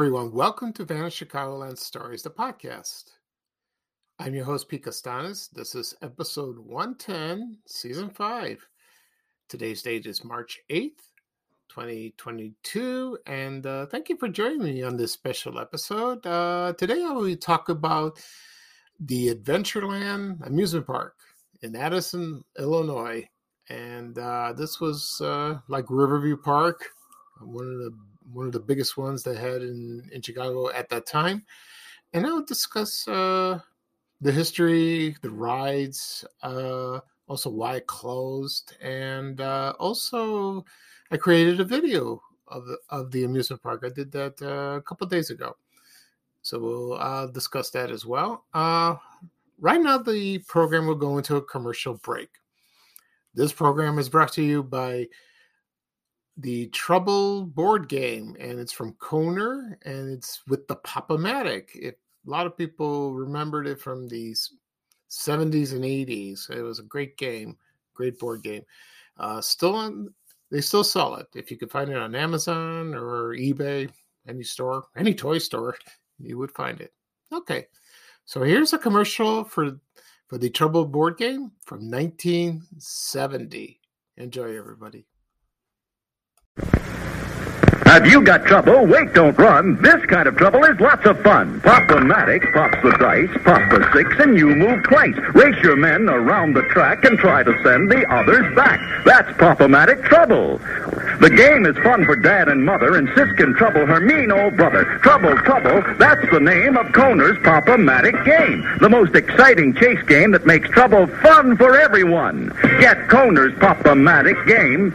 Everyone. Welcome to Vanished Chicagoland Stories, the podcast. I'm your host, Pete Costanis. This is episode 110, season 5. Today's date is March 8th, 2022. And uh, thank you for joining me on this special episode. Uh, today, I will talk about the Adventureland amusement park in Addison, Illinois. And uh, this was uh, like Riverview Park, one of the one of the biggest ones they had in, in Chicago at that time. And I'll discuss uh, the history, the rides, uh, also why it closed, and uh, also I created a video of the, of the amusement park. I did that uh, a couple days ago. So we'll uh, discuss that as well. Uh, right now, the program will go into a commercial break. This program is brought to you by the Trouble board game, and it's from Kohner, and it's with the Pop-O-Matic. If a lot of people remembered it from these 70s and 80s, it was a great game, great board game. Uh, still on, they still sell it. If you could find it on Amazon or eBay, any store, any toy store, you would find it. Okay, so here's a commercial for for the Trouble board game from 1970. Enjoy, everybody. Have you got trouble? Wait, don't run. This kind of trouble is lots of fun. Pop the Matic, pops the dice, pops the six, and you move twice. Race your men around the track and try to send the others back. That's Pop-O-Matic trouble. The game is fun for dad and mother, and sis can trouble her mean old brother. Trouble, trouble, that's the name of Kohner's Pop-O-Matic game. The most exciting chase game that makes trouble fun for everyone. Get Kohner's Pop-O-Matic game.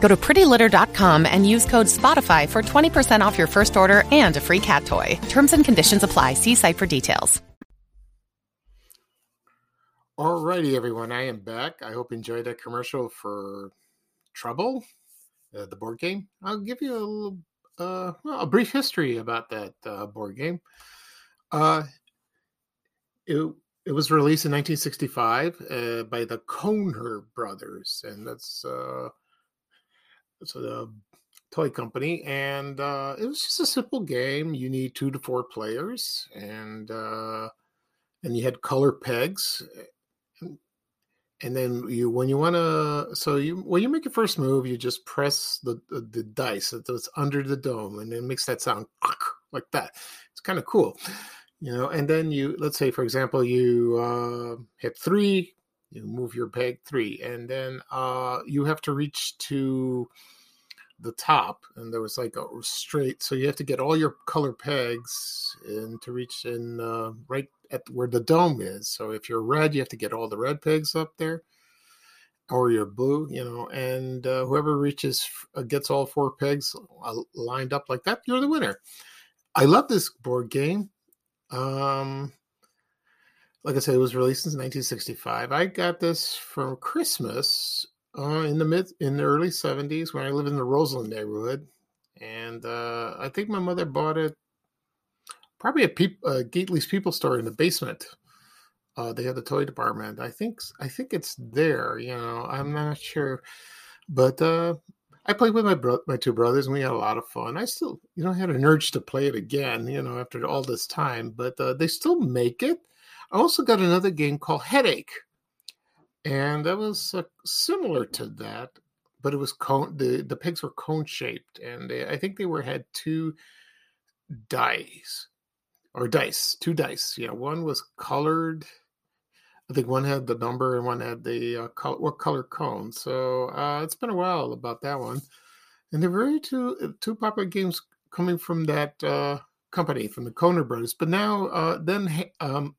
Go to prettylitter.com and use code SPOTIFY for 20% off your first order and a free cat toy. Terms and conditions apply. See site for details. Alrighty, everyone, I am back. I hope you enjoyed that commercial for Trouble, uh, the board game. I'll give you a little, uh, well, a brief history about that uh, board game. Uh, it it was released in 1965 uh, by the Kohner brothers, and that's uh, it's a toy company, and uh, it was just a simple game. You need two to four players, and uh, and you had color pegs and then you when you want to so you when you make your first move you just press the the, the dice that's under the dome and it makes that sound like that it's kind of cool you know and then you let's say for example you uh, hit three you move your peg three and then uh, you have to reach to the top and there was like a straight so you have to get all your color pegs and to reach in uh, right at where the dome is. So if you're red you have to get all the red pegs up there or you're blue you know and uh, whoever reaches uh, gets all four pegs uh, lined up like that you're the winner. I love this board game. Um like i said it was released in 1965 i got this from christmas uh, in the mid in the early 70s when I lived in the Roseland neighborhood, and uh, I think my mother bought it probably at Peop- uh, Gately's People Store in the basement. Uh, they had the toy department. I think I think it's there. You know, I'm not sure, but uh, I played with my bro- my two brothers, and we had a lot of fun. I still, you know, had an urge to play it again. You know, after all this time, but uh, they still make it. I also got another game called Headache and that was uh, similar to that, but it was cone. the The pigs were cone shaped, and they, I think they were had two dice or dice, two dice. Yeah, one was colored. I think one had the number and one had the uh, color, what color cone. So uh, it's been a while about that one, and there were two uh, two popular games coming from that uh, company from the Kohner brothers. But now, uh, then um,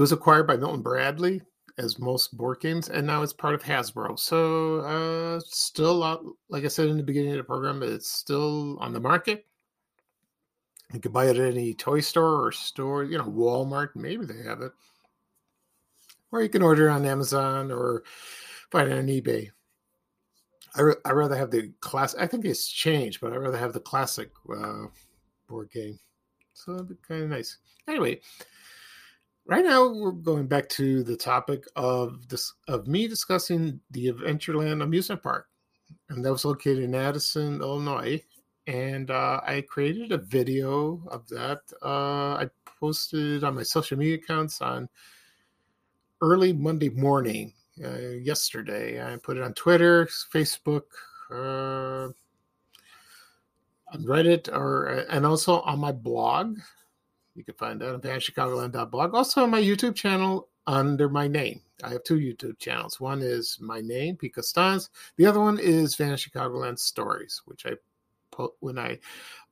it was acquired by Milton Bradley, as most board games, and now it's part of Hasbro. So, uh, still, like I said in the beginning of the program, it's still on the market. You can buy it at any toy store or store, you know, Walmart, maybe they have it. Or you can order on Amazon or find it on eBay. I I rather have the class. I think it's changed, but I rather have the classic uh, board game. So that'd be kind of nice. Anyway, right now we're going back to the topic of this of me discussing the Adventureland amusement park, and that was located in Addison, Illinois. And uh, I created a video of that. Uh, I posted on my social media accounts on early Monday morning uh, yesterday. I put it on Twitter, Facebook, uh, on Reddit, or and also on my blog. You can find that on vanchicagoland.blog. Also on my YouTube channel under my name. I have two YouTube channels. One is my name, Pete Costanis. The other one is Vanish Chicagoland Stories, which I put when I,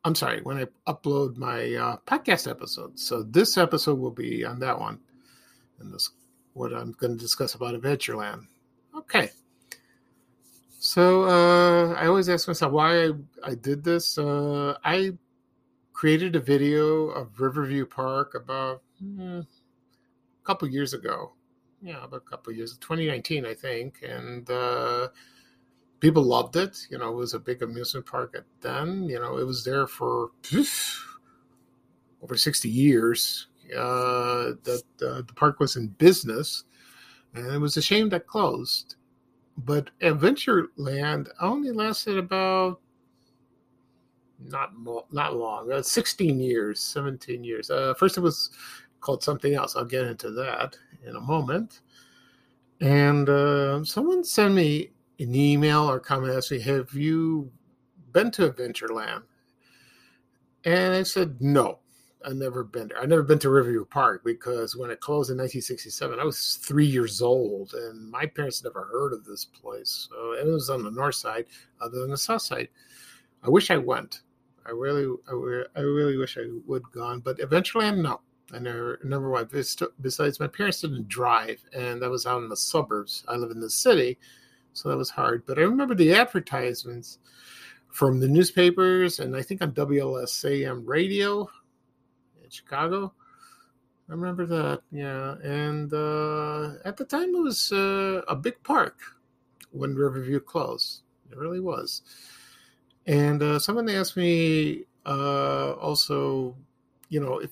I'm sorry, when I upload my uh, podcast episodes. So this episode will be on that one, and this what I'm going to discuss about Adventureland. Okay. So uh, I always ask myself why I, I did this. Uh, I created a video of Riverview Park about hmm, a couple years ago. Yeah, about a couple years, 2019, I think, and uh, people loved it. You know, it was a big amusement park at then. You know, it was there for over 60 years. Uh, that uh, the park was in business, and it was a shame that closed. But Adventureland only lasted about not not long, uh, 16 years, 17 years. Uh, first, it was called something else. I'll get into that in a moment. And uh, someone sent me an email or comment asked me, "Have you been to Adventureland?" And I said, "No." I've never been there. I've never been to Riverview Park because when it closed in 1967, I was three years old, and my parents never heard of this place. So it was on the north side, other than the south side. I wish I went. I really, I, I really wish I would gone, but eventually, no. I never, never went. Besides, my parents didn't drive, and that was out in the suburbs. I live in the city, so that was hard. But I remember the advertisements from the newspapers, and I think on WLSAM radio in Chicago. I remember that, yeah. And uh, at the time, it was uh, a big park when Riverview closed. It really was. And uh, someone asked me uh, also, you know, if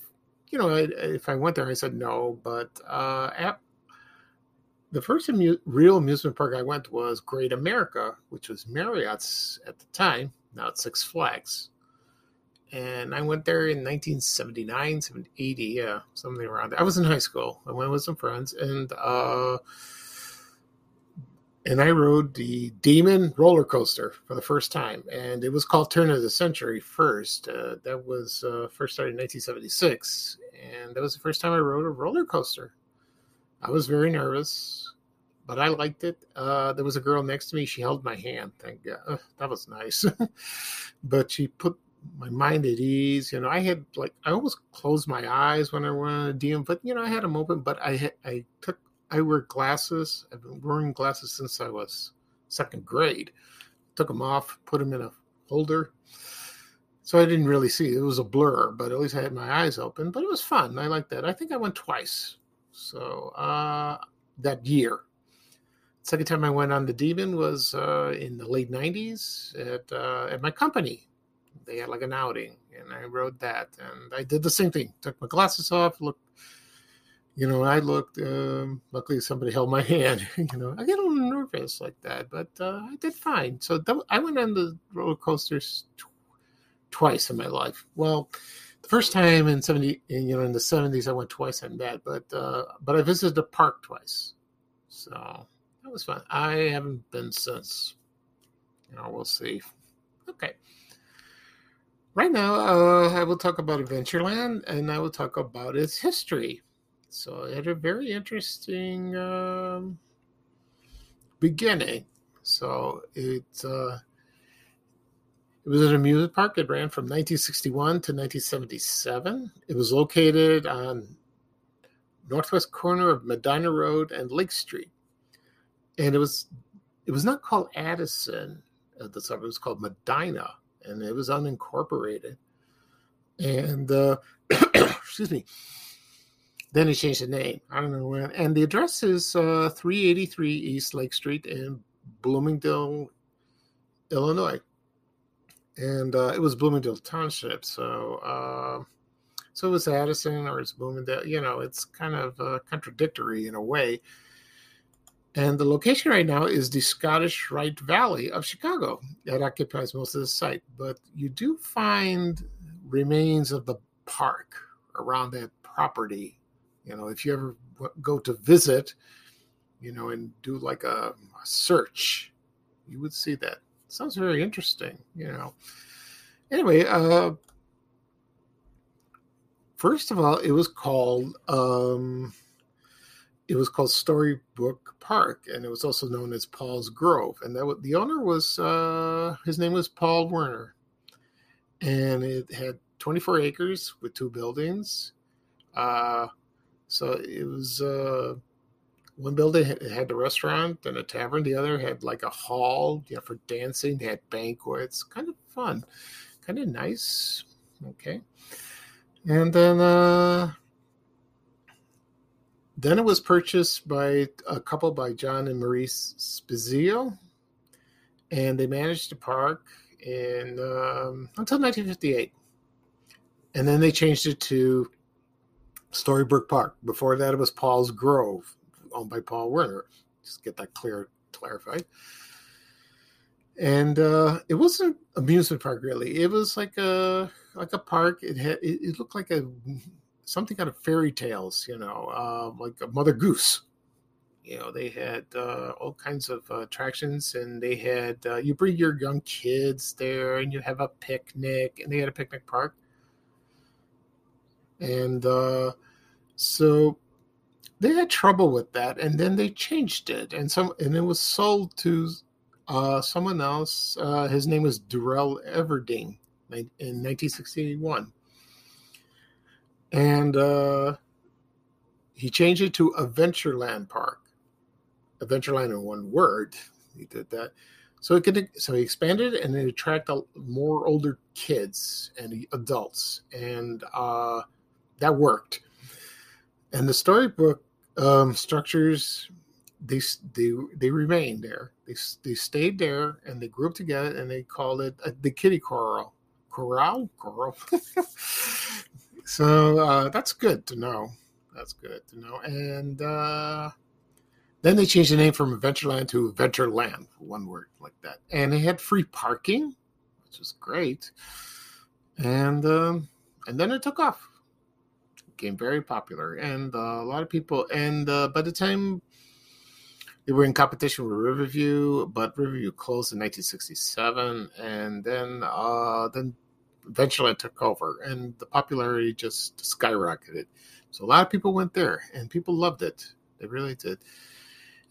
you know, if I went there, I said no. But uh, at the first amu- real amusement park I went to was Great America, which was Marriott's at the time. Now it's Six Flags and I went there in 1979, 80, yeah, something around there. I was in high school. I went with some friends, and uh, and I rode the Demon roller coaster for the first time, and it was called Turn of the Century first. Uh, that was uh, first started in 1976, and that was the first time I rode a roller coaster. I was very nervous, but I liked it. Uh, there was a girl next to me; she held my hand. Thank God, that was nice. but she put my mind at ease. You know, I had like I almost closed my eyes when I went on a Demon, but you know, I had them open. But I I took I wear glasses. I've been wearing glasses since I was second grade. Took them off, put them in a holder. So I didn't really see. It was a blur, but at least I had my eyes open. But it was fun. I like that. I think I went twice. So uh, that year. Second time I went on the Demon was uh, in the late '90s at uh, at my company they had like an outing, and I rode that, and I did the same thing. Took my glasses off, looked, you know, I looked. Um, luckily, somebody held my hand. you know, I get a little nervous like that, but uh, I did fine. So that, I went on the roller coasters tw- twice in my life. Well, the first time in seventy, you know, in the seventies, I went twice on that, but uh, but I visited the park twice, so that was fun. I haven't been since. You know, we'll see. Okay right now, uh, I will talk about Adventureland and I will talk about its history. So it had a very interesting um, beginning. So it uh, it was an amusement park. It ran from 1961 to 1977. It was located on northwest corner of Medinah Road and Lake Street, and it was it was not called Addison at the time. It was called Medinah and it was unincorporated. and uh, excuse me. Then he changed the name. I don't know when. And the address is uh, 383 East Lake Street in Bloomingdale, Illinois. And uh, it was Bloomingdale Township. So, uh, so it was Addison or it's Bloomingdale. You know, it's kind of uh, contradictory in a way. And the location right now is the Scottish Rite Valley of Chicago. That occupies most of the site. But you do find remains of the park around that property. You know, if you ever go to visit, you know, and do like a, a search, you would see that. Sounds very interesting, you know. Anyway, uh, first of all, it was called um, it was called Storybook Park, and it was also known as Paul's Grove. And that the owner was uh, his name was Paul Werner, and it had 24 acres with two buildings. Uh, so it was uh, one building had the restaurant and a tavern. The other had like a hall, you know, for dancing. They had banquets. Kind of fun, kind of nice. Okay, and then uh, then it was purchased by a couple by John and Maurice Spezio, and they managed the park in um, until 1958, and then they changed it to Storybook Park. Before that, it was Paul's Grove, owned by Paul Werner. Just get that clear clarified. And uh, it wasn't an amusement park really. It was like a like a park. It had it, it looked like a something out of fairy tales, you know, uh, like a Mother Goose. You know, they had uh, all kinds of uh, attractions, and they had uh, you bring your young kids there, and you have a picnic, and they had a picnic park. And uh, so they had trouble with that, and then they changed it, and some, and it was sold to uh, someone else. Uh, his name was Durrell Everding in 1961 and uh, he changed it to Adventureland Park. Adventureland in one word. He did that. So it could, so he expanded and it attracted more older kids and adults, and uh, that worked. And the storybook um, structures they they they remained there. They they stayed there and they grouped together and they called it uh, the Kiddie Corral. Corral, corral. So uh, that's good to know. That's good to know. And uh, then they changed the name from Adventureland to Adventureland, one word like that. And they had free parking, which was great. And um, and then it took off. Became very popular, and uh, a lot of people. And uh, by the time they were in competition with Riverview, but Riverview closed in 1967, and then uh, then eventually it took over and the popularity just skyrocketed. So a lot of people went there and people loved it. They really did.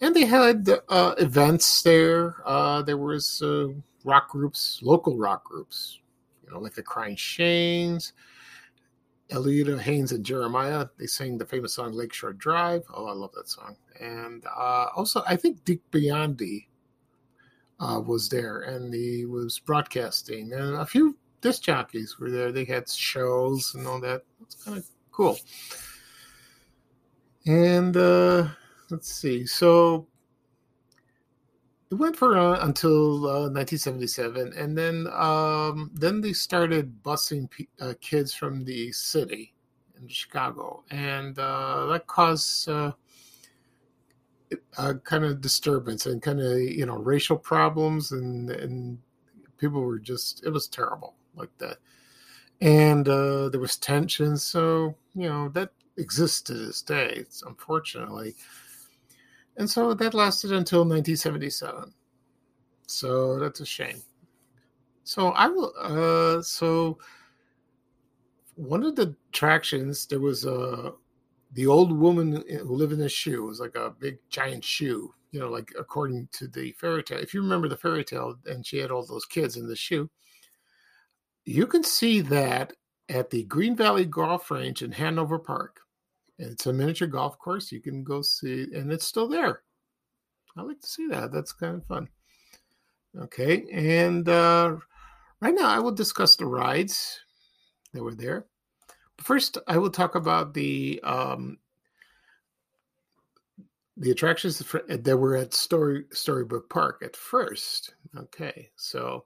And they had uh, events there. Uh, there was uh, rock groups, local rock groups, you know, like the Cryan' Shames, Aliotta Haynes and Jeremiah. They sang the famous song Lakeshore Drive. Oh, I love that song. And uh, also, I think Dick Biondi uh, was there and he was broadcasting and a few disc jockeys were there. They had shows and all that. It's kind of cool. And uh, let's see. So it went for uh, until uh, 1977, and then um, then they started busing p- uh, kids from the city in Chicago, and uh, that caused uh, a kind of disturbance and kind of you know racial problems, and and people were just it was terrible like that. And uh, there was tension, so you know that exists to this day, It's unfortunately. And so that lasted until 1977. So that's a shame. So I will. Uh, so one of the attractions there was a uh, the old woman who lived in a shoe. It was like a big giant shoe, you know, like according to the fairy tale. If you remember the fairy tale, and she had all those kids in the shoe you can see that at the Green Valley Golf Range in Hanover Park. It's a miniature golf course. You can go see, and it's still there. I like to see that. That's kind of fun. Okay, and uh, right now I will discuss the rides that were there. First, I will talk about the um, the attractions that were at Story Storybook Park at first. Okay, so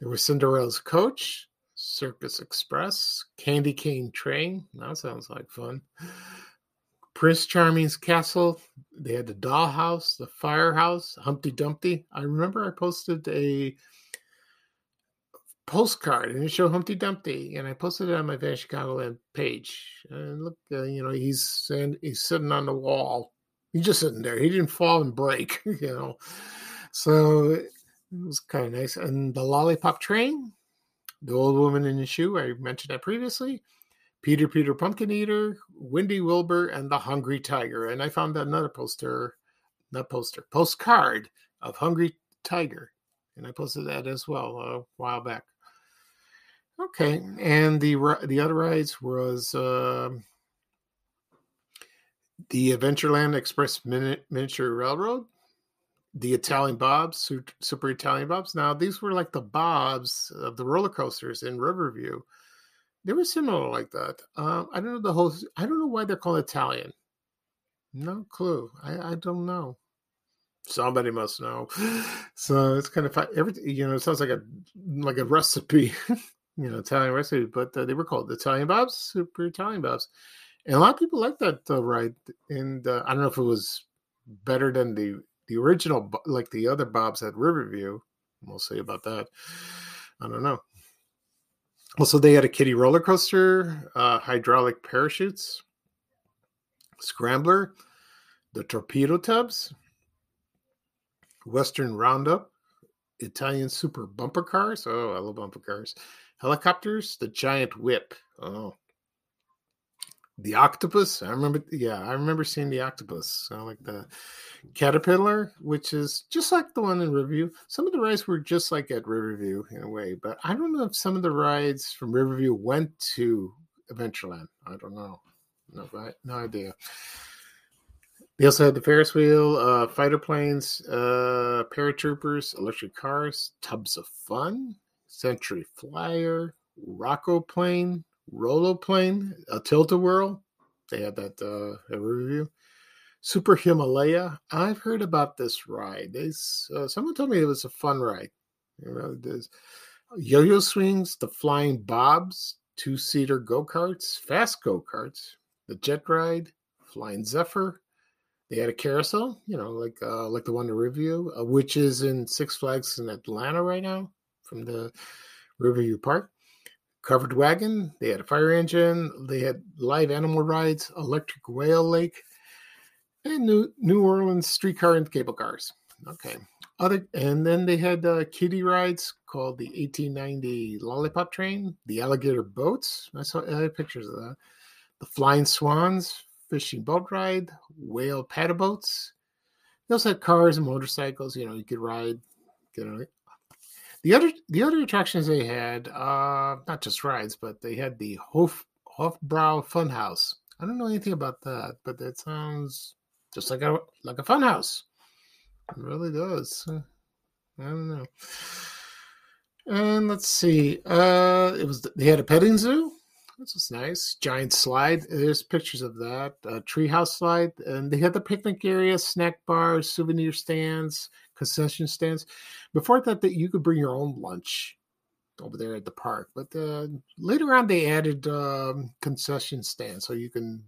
there was Cinderella's Coach, Circus Express, Candy Cane Train. That sounds like fun. Prince Charming's Castle. They had the Dollhouse, the Firehouse, Humpty Dumpty. I remember I posted a postcard and it showed Humpty Dumpty, and I posted it on my Van Chicagoland page. And look, uh, you know, he's saying he's sitting on the wall. He's just sitting there. He didn't fall and break, you know. So it was kind of nice. And the Lollipop Train, the old woman in the shoe. I mentioned that previously. Peter Peter Pumpkin Eater, Windy Wilbur, and the Hungry Tiger. And I found another poster, not poster, postcard of Hungry Tiger. And I posted that as well a while back. Okay, and the the other rides was uh, the Adventureland Express Miniature Railroad, the Italian Bobs, Super Italian Bobs. Now these were like the Bobs of the roller coasters in Riverview they were similar like that. Um, I don't know the whole. I don't know why they're called Italian. No clue. I, I don't know. Somebody must know. So it's kind of. Everything you know. It sounds like a like a recipe, you know, Italian recipe. But uh, they were called Italian Bobs, Super Italian Bobs, and a lot of people like that uh, ride. And uh, I don't know if it was better than the the original, like the other Bobs at Riverview. We'll see about that. I don't know. Also, they had a kiddie roller coaster, uh, hydraulic parachutes, scrambler, the torpedo tubs, Western Roundup, Italian super bumper cars. Oh, I love bumper cars. Helicopters, the giant whip. Oh, the octopus. I remember. Yeah, I remember seeing the octopus. I like the Caterpillar, which is just like the one in Riverview. Some of the rides were just like at Riverview in a way, but I don't know if some of the rides from Riverview went to Adventureland. I don't know. No, no idea. They also had the Ferris wheel, uh, fighter planes, uh, paratroopers, electric cars, tubs of fun, Century Flyer, Rock-O-Plane, Roll-O-Plane, a tilt-a-whirl. They had that uh, at Riverview. Super Himalaya. I've heard about this ride. They, uh, someone told me it was a fun ride. You know, there's yo-yo swings, the flying bobs, two-seater go-karts, fast go-karts, the jet ride, flying zephyr. They had a carousel, you know, like uh, like the one to review, uh, which is in Six Flags in Atlanta right now from the Riverview Park. Covered wagon. They had a fire engine. They had live animal rides, electric whale lake, and New New Orleans streetcar and cable cars. Okay. Other and then they had uh, kiddie rides called the 1890 Lollipop Train, the alligator boats. I saw pictures of that. The flying swans, fishing boat ride, whale paddle boats. They also had cars and motorcycles. You know, you could ride. Get on. The other the other attractions they had, uh, not just rides, but they had the Hof Hofbrau Funhouse. I don't know anything about that, but that sounds just like a like a fun house. It really does. I don't know. And let's see. Uh, it was they had a petting zoo. This was nice. Giant slide. There's pictures of that. Treehouse slide, and they had the picnic area, snack bars, souvenir stands, concession stands. Before that, that you could bring your own lunch over there at the park. But uh, later on, they added um, concession stands, so you can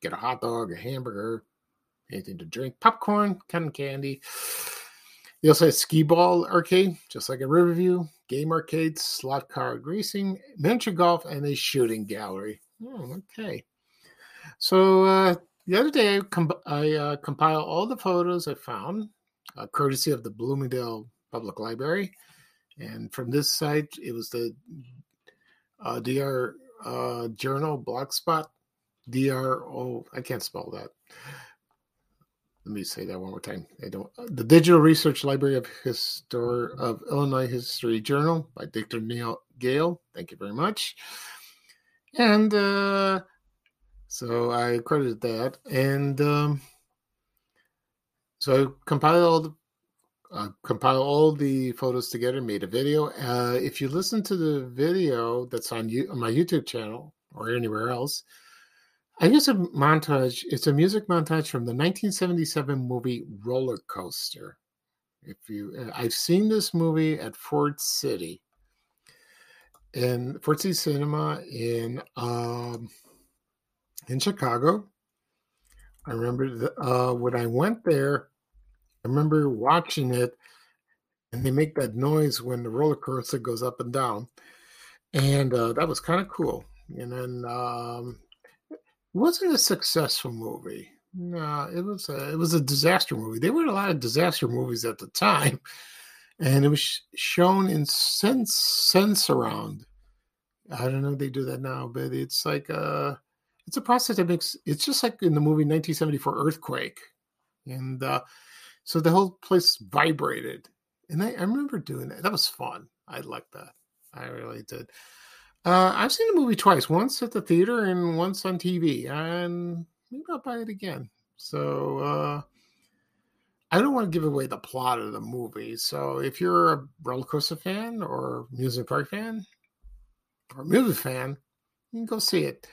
get a hot dog, a hamburger, anything to drink, popcorn, cotton candy. They also had skee ball arcade, just like a Riverview, game arcades, slot car racing, miniature golf, and a shooting gallery. Oh, okay. So uh, the other day, I, comp- I uh, compiled all the photos I found, uh, courtesy of the Bloomingdale Public Library. And from this site, it was the uh, DR uh, Journal Blogspot, DRO, I can't spell that let me say that one more time. I don't. The Digital Research Library of History of Illinois History Journal by Dr. Neil Gale. Thank you very much. And uh, so I credited that, and um, so I compiled all the uh, compile all the photos together, made a video. Uh, if you listen to the video that's on, you, on my YouTube channel or anywhere else, I use a montage. It's a music montage from the 1977 movie Roller Coaster. If you, uh, I've seen this movie at Ford City, in Ford City Cinema in um, in Chicago. I remember the, uh, when I went there. I remember watching it, and they make that noise when the roller coaster goes up and down, and uh, that was kind of cool. And then um, wasn't a successful movie. No, it was a, it was a disaster movie. There were a lot of disaster movies at the time, and it was shown in sense Sensurround. I don't know if they do that now, but it's like a uh, it's a process that makes it's just like in the movie 1974 Earthquake, and uh, so the whole place vibrated. And I, I remember doing that. That was fun. I liked that. I really did. Uh, I've seen the movie twice, once at the theater and once on TV, and maybe I'll buy it again. So uh, I don't want to give away the plot of the movie. So if you're a roller coaster fan or music park fan or movie fan, you can go see it.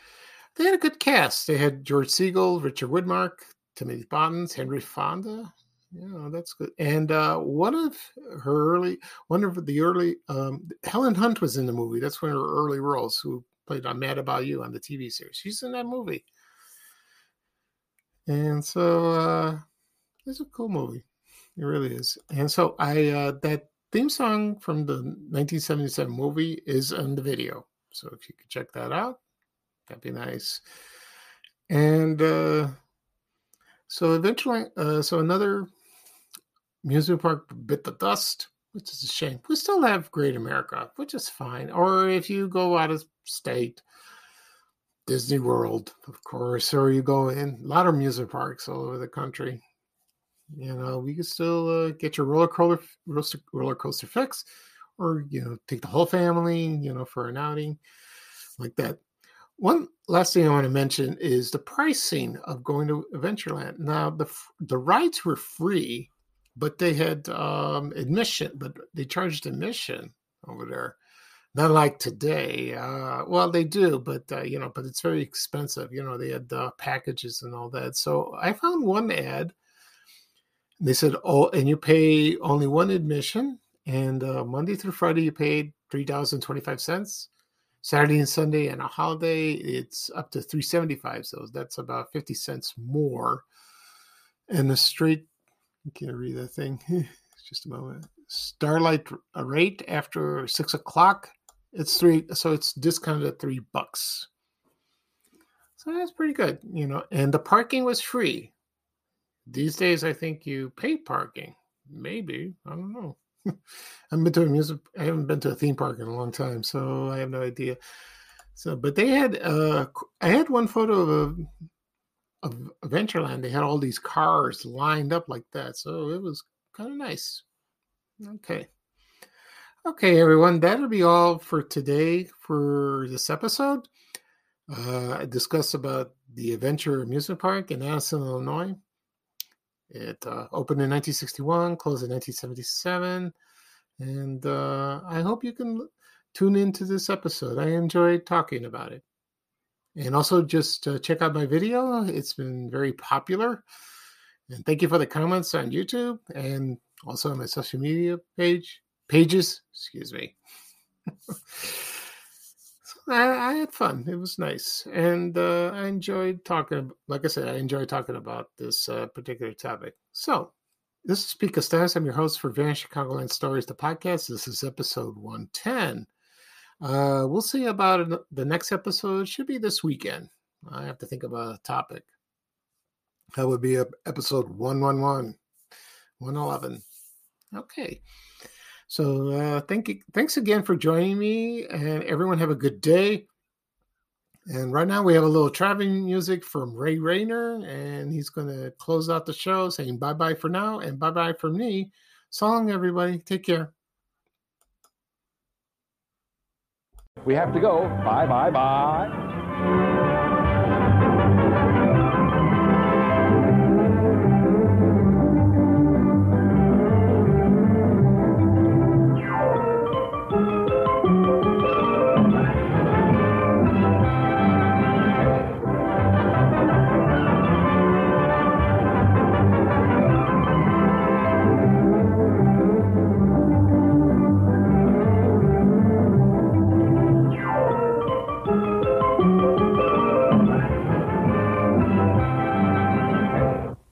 They had a good cast. They had George Segal, Richard Widmark, Timothy Bottoms, Henry Fonda, yeah, that's good. And uh, one of her early, one of the early, um, Helen Hunt was in the movie. That's one of her early roles. Who played on Mad About You on the TV series. She's in that movie. And so uh, it's a cool movie. It really is. And so I uh, that theme song from the 1977 movie is on the video. So if you could check that out, that'd be nice. And uh, so eventually, uh, so another Amusement park bit the dust, which is a shame. We still have Great America, which is fine. Or if you go out of state, Disney World, of course, or you go in a lot of music parks all over the country. You know, we can still uh, get your roller coaster roller coaster fix, or you know, take the whole family, you know, for an outing like that. One last thing I want to mention is the pricing of going to Adventureland. Now, the the rides were free but they had um, admission, but they charged admission over there. Not like today. Uh, well, they do, but uh, you know, but it's very expensive. You know, they had uh, packages and all that. So I found one ad. They said, "Oh, and you pay only one admission, and uh, Monday through Friday you paid three thousand twenty-five cents. Saturday and Sunday and a holiday, it's up to three seventy-five. So that's about fifty cents more." And the straight can't read that thing. Just a moment. Starlight rate after six o'clock. It's three, so it's discounted at three bucks. So that's pretty good, you know. And the parking was free. These days, I think you pay parking. Maybe I don't know. I haven't been to a music. I haven't been to a theme park in a long time, so I have no idea. So, but they had. Uh, I had one photo of of Adventureland, they had all these cars lined up like that. So it was kind of nice. Okay. Okay, everyone, that'll be all for today for this episode. Uh, I discussed about the Adventure Amusement Park in Addison, Illinois. It uh, opened in 1961, closed in 1977. And uh, I hope you can tune into this episode. I enjoyed talking about it. And also just uh, check out my video. It's been very popular. And thank you for the comments on YouTube and also on my social media page pages. Excuse me. so I, I, had fun. It was nice, and uh, I enjoyed talking. Like I said, I enjoyed talking about this uh, particular topic. So this is Pete Costanis. I'm your host for Van Chicagoland Stories, the podcast. This is episode 110. Uh, we'll see about the next episode. Should be this weekend. I have to think about a topic. That would be episode 111, 111. Okay. So uh, thank you. Thanks again for joining me, and everyone have a good day. And right now we have a little traveling music from Ray Rayner, and he's going to close out the show saying bye bye for now and bye bye from me. So long, everybody. Take care. We have to go. Bye, bye, bye.